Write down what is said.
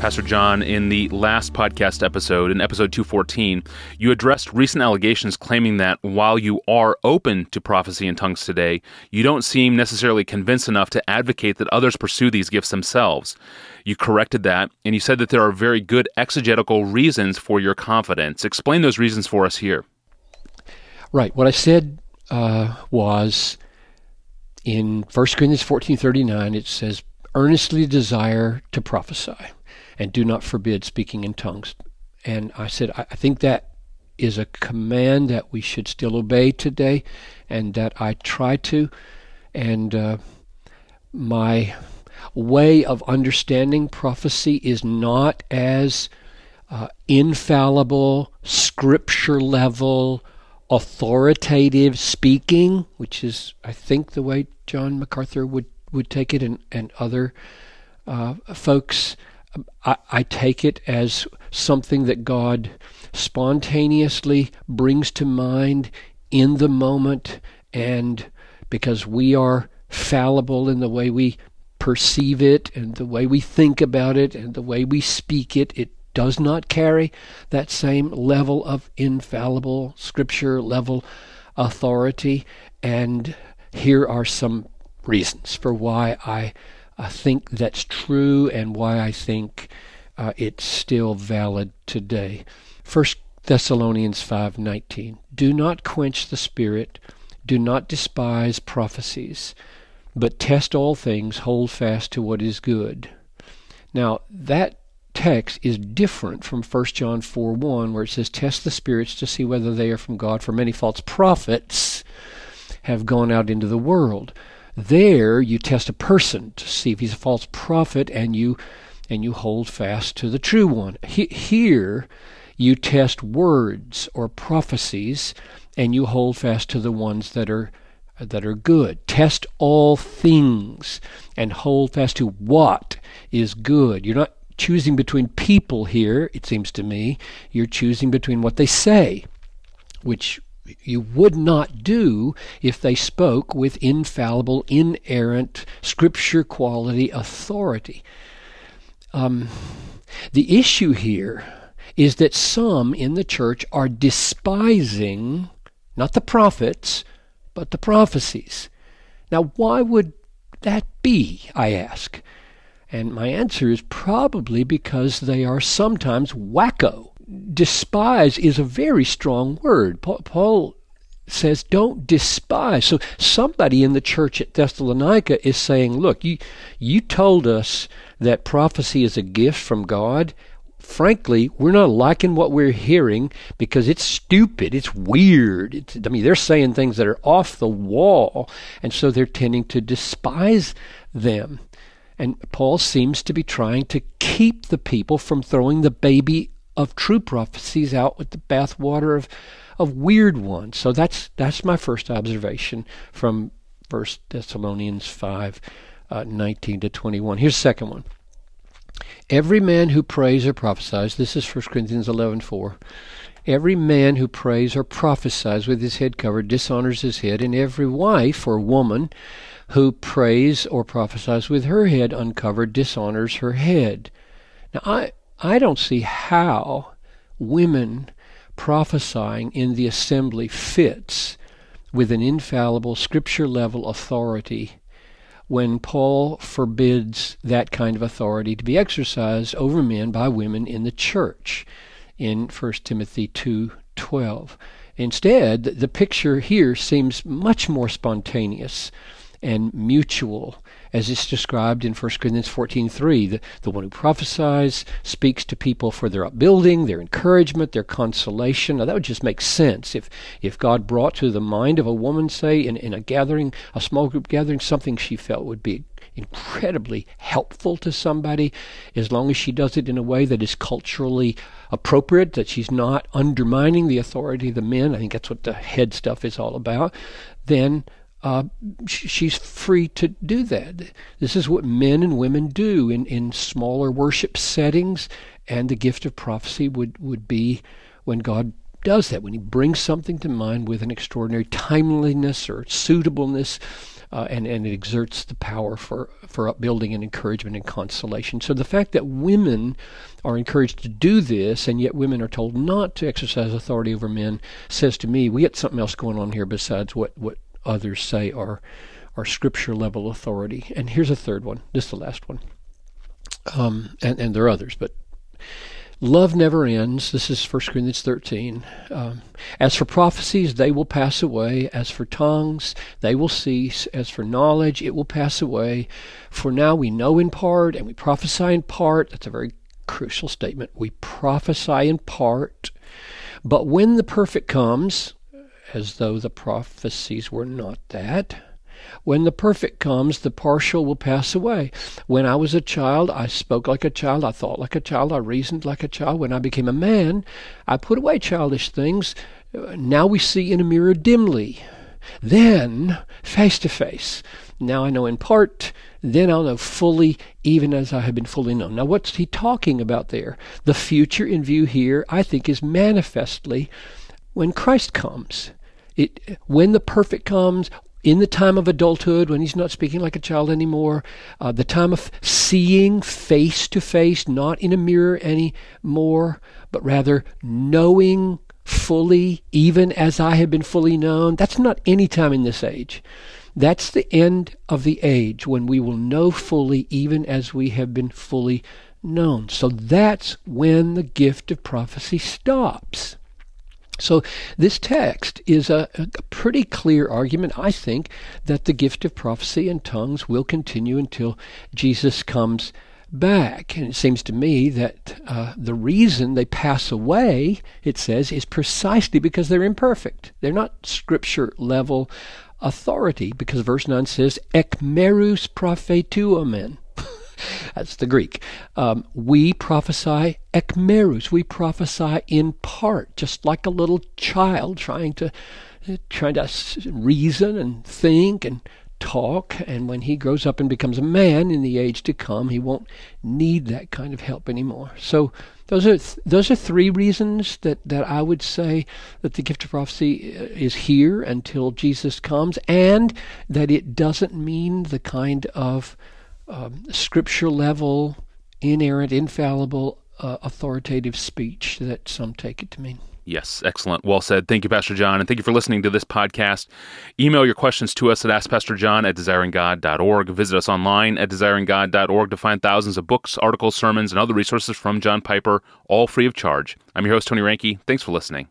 Pastor John, in the last podcast episode, in episode 214, you addressed recent allegations claiming that while you are open to prophecy in tongues today, you don't seem necessarily convinced enough to advocate that others pursue these gifts themselves. You corrected that, and you said that there are very good exegetical reasons for your confidence. Explain those reasons for us here. Right. What I said uh, was in 1 Corinthians 14:39 it says earnestly desire to prophesy and do not forbid speaking in tongues. And I said, I, think that is a command that we should still obey today, and that I try to. And uh, my way of understanding prophecy is not as uh, infallible, scripture level, authoritative speaking, which is, I think, the way John MacArthur would, would take it, and, and other uh, folks I, I take it as something that God spontaneously brings to mind in the moment, and because we are fallible in the way we perceive it and the way we think about it and the way we speak it, it does not carry that same level of infallible scripture level authority. And here are some reasons for why I I think that's true and why I think uh, it's still valid today. First Thessalonians 5:19 Do not quench the spirit do not despise prophecies but test all things hold fast to what is good. Now that text is different from 1 John 4 1, where it says, Test the spirits to see whether they are from God, for many false prophets have gone out into the world. There you test a person to see if he's a false prophet and you and you hold fast to the true one. He, here you test words or prophecies and you hold fast to the ones that are that are good. Test all things and hold fast to what is good. You're not choosing between people here, it seems to me. You're choosing between what they say, which you would not do if they spoke with infallible, inerrant, scripture quality authority. Um, the issue here is that some in the church are despising not the prophets, but the prophecies. Now, why would that be, I ask? And my answer is probably because they are sometimes wacko despise is a very strong word. Paul says, don't despise. So somebody in the church at Thessalonica is saying, look, you, you told us that prophecy is a gift from God. Frankly, we're not liking what we're hearing because it's stupid, it's weird. It's, I mean, they're saying things that are off the wall, and so they're tending to despise them. And Paul seems to be trying to keep the people from throwing the baby of true prophecies out with the bathwater of of weird ones. So that's that's my first observation from First Thessalonians five, uh, nineteen to twenty one. Here's the second one. Every man who prays or prophesies, this is 1 Corinthians eleven four. Every man who prays or prophesies with his head covered dishonors his head, and every wife or woman who prays or prophesies with her head uncovered dishonors her head. Now, I, I don't see how women prophesying in the assembly fits with an infallible scripture level authority when Paul forbids that kind of authority to be exercised over men by women in the church in 1 Timothy 2:12. Instead, the picture here seems much more spontaneous and mutual as it's described in 1 Corinthians 14:3. The, the one who prophesies speaks to people for their upbuilding, their encouragement, their consolation. Now that would just make sense if if God brought to the mind of a woman, say in, in a gathering, a small group gathering, something she felt would be incredibly helpful to somebody, as long as she does it in a way that is culturally appropriate, that she's not undermining the authority of the men. I think that's what the head stuff is all about. Then uh, she's free to do that. This is what men and women do in, in smaller worship settings, and the gift of prophecy would, would be when God does that, when he brings something to mind with an extraordinary timeliness or suitableness, uh, and, and it exerts the power for, for upbuilding and encouragement and consolation. So the fact that women are encouraged to do this, and yet women are told not to exercise authority over men, says to me we got something else going on here besides what, what others say are, are scripture level authority. And here's a third one. This is the last one. Um, and, and there are others, but Love never ends. This is 1 Corinthians 13. Um, as for prophecies, they will pass away. As for tongues, they will cease. As for knowledge, it will pass away. For now we know in part and we prophesy in part. That's a very crucial statement. We prophesy in part. But when the perfect comes, as though the prophecies were not that, when the perfect comes, the partial will pass away. When I was a child, I spoke like a child, I thought like a child, I reasoned like a child. When I became a man, I put away childish things. Now we see in a mirror dimly. Then, face to face. Now I know in part, then I'll know fully, even as I have been fully known. Now, what's he talking about there? The future in view here, I think, is manifestly when Christ comes. It, when the perfect comes, in the time of adulthood, when he's not speaking like a child anymore, uh, the time of seeing face to face, not in a mirror anymore, but rather knowing fully, even as I have been fully known, that's not any time in this age. That's the end of the age when we will know fully, even as we have been fully known. So that's when the gift of prophecy stops. So this text is a, a, pretty clear argument, I think, that the gift of prophecy and tongues will continue until Jesus comes back. And it seems to me that uh, the reason they pass away, it says, is precisely because they're imperfect. They're not scripture level authority, because verse 9 says, ekmerus prophetuomen. That's the Greek. Um, we prophesy ekmerus. We prophesy in part, just like a little child trying to trying to reason and think and talk. And when he grows up and becomes a man in the age to come, he won't need that kind of help anymore. So those are th- those are three reasons that, that I would say that the gift of prophecy uh, is here until Jesus comes, and that it doesn't mean the kind of um, scripture level, inerrant, infallible, uh, authoritative speech that some take it to mean. Yes, excellent. Well said. Thank you, Pastor John, and thank you for listening to this podcast. Email your questions to us at AskPastorJohn at desiringgod.org. Visit us online at desiringgod.org to find thousands of books, articles, sermons, and other resources from John Piper, all free of charge. I'm your host, Tony Reinke. Thanks for listening.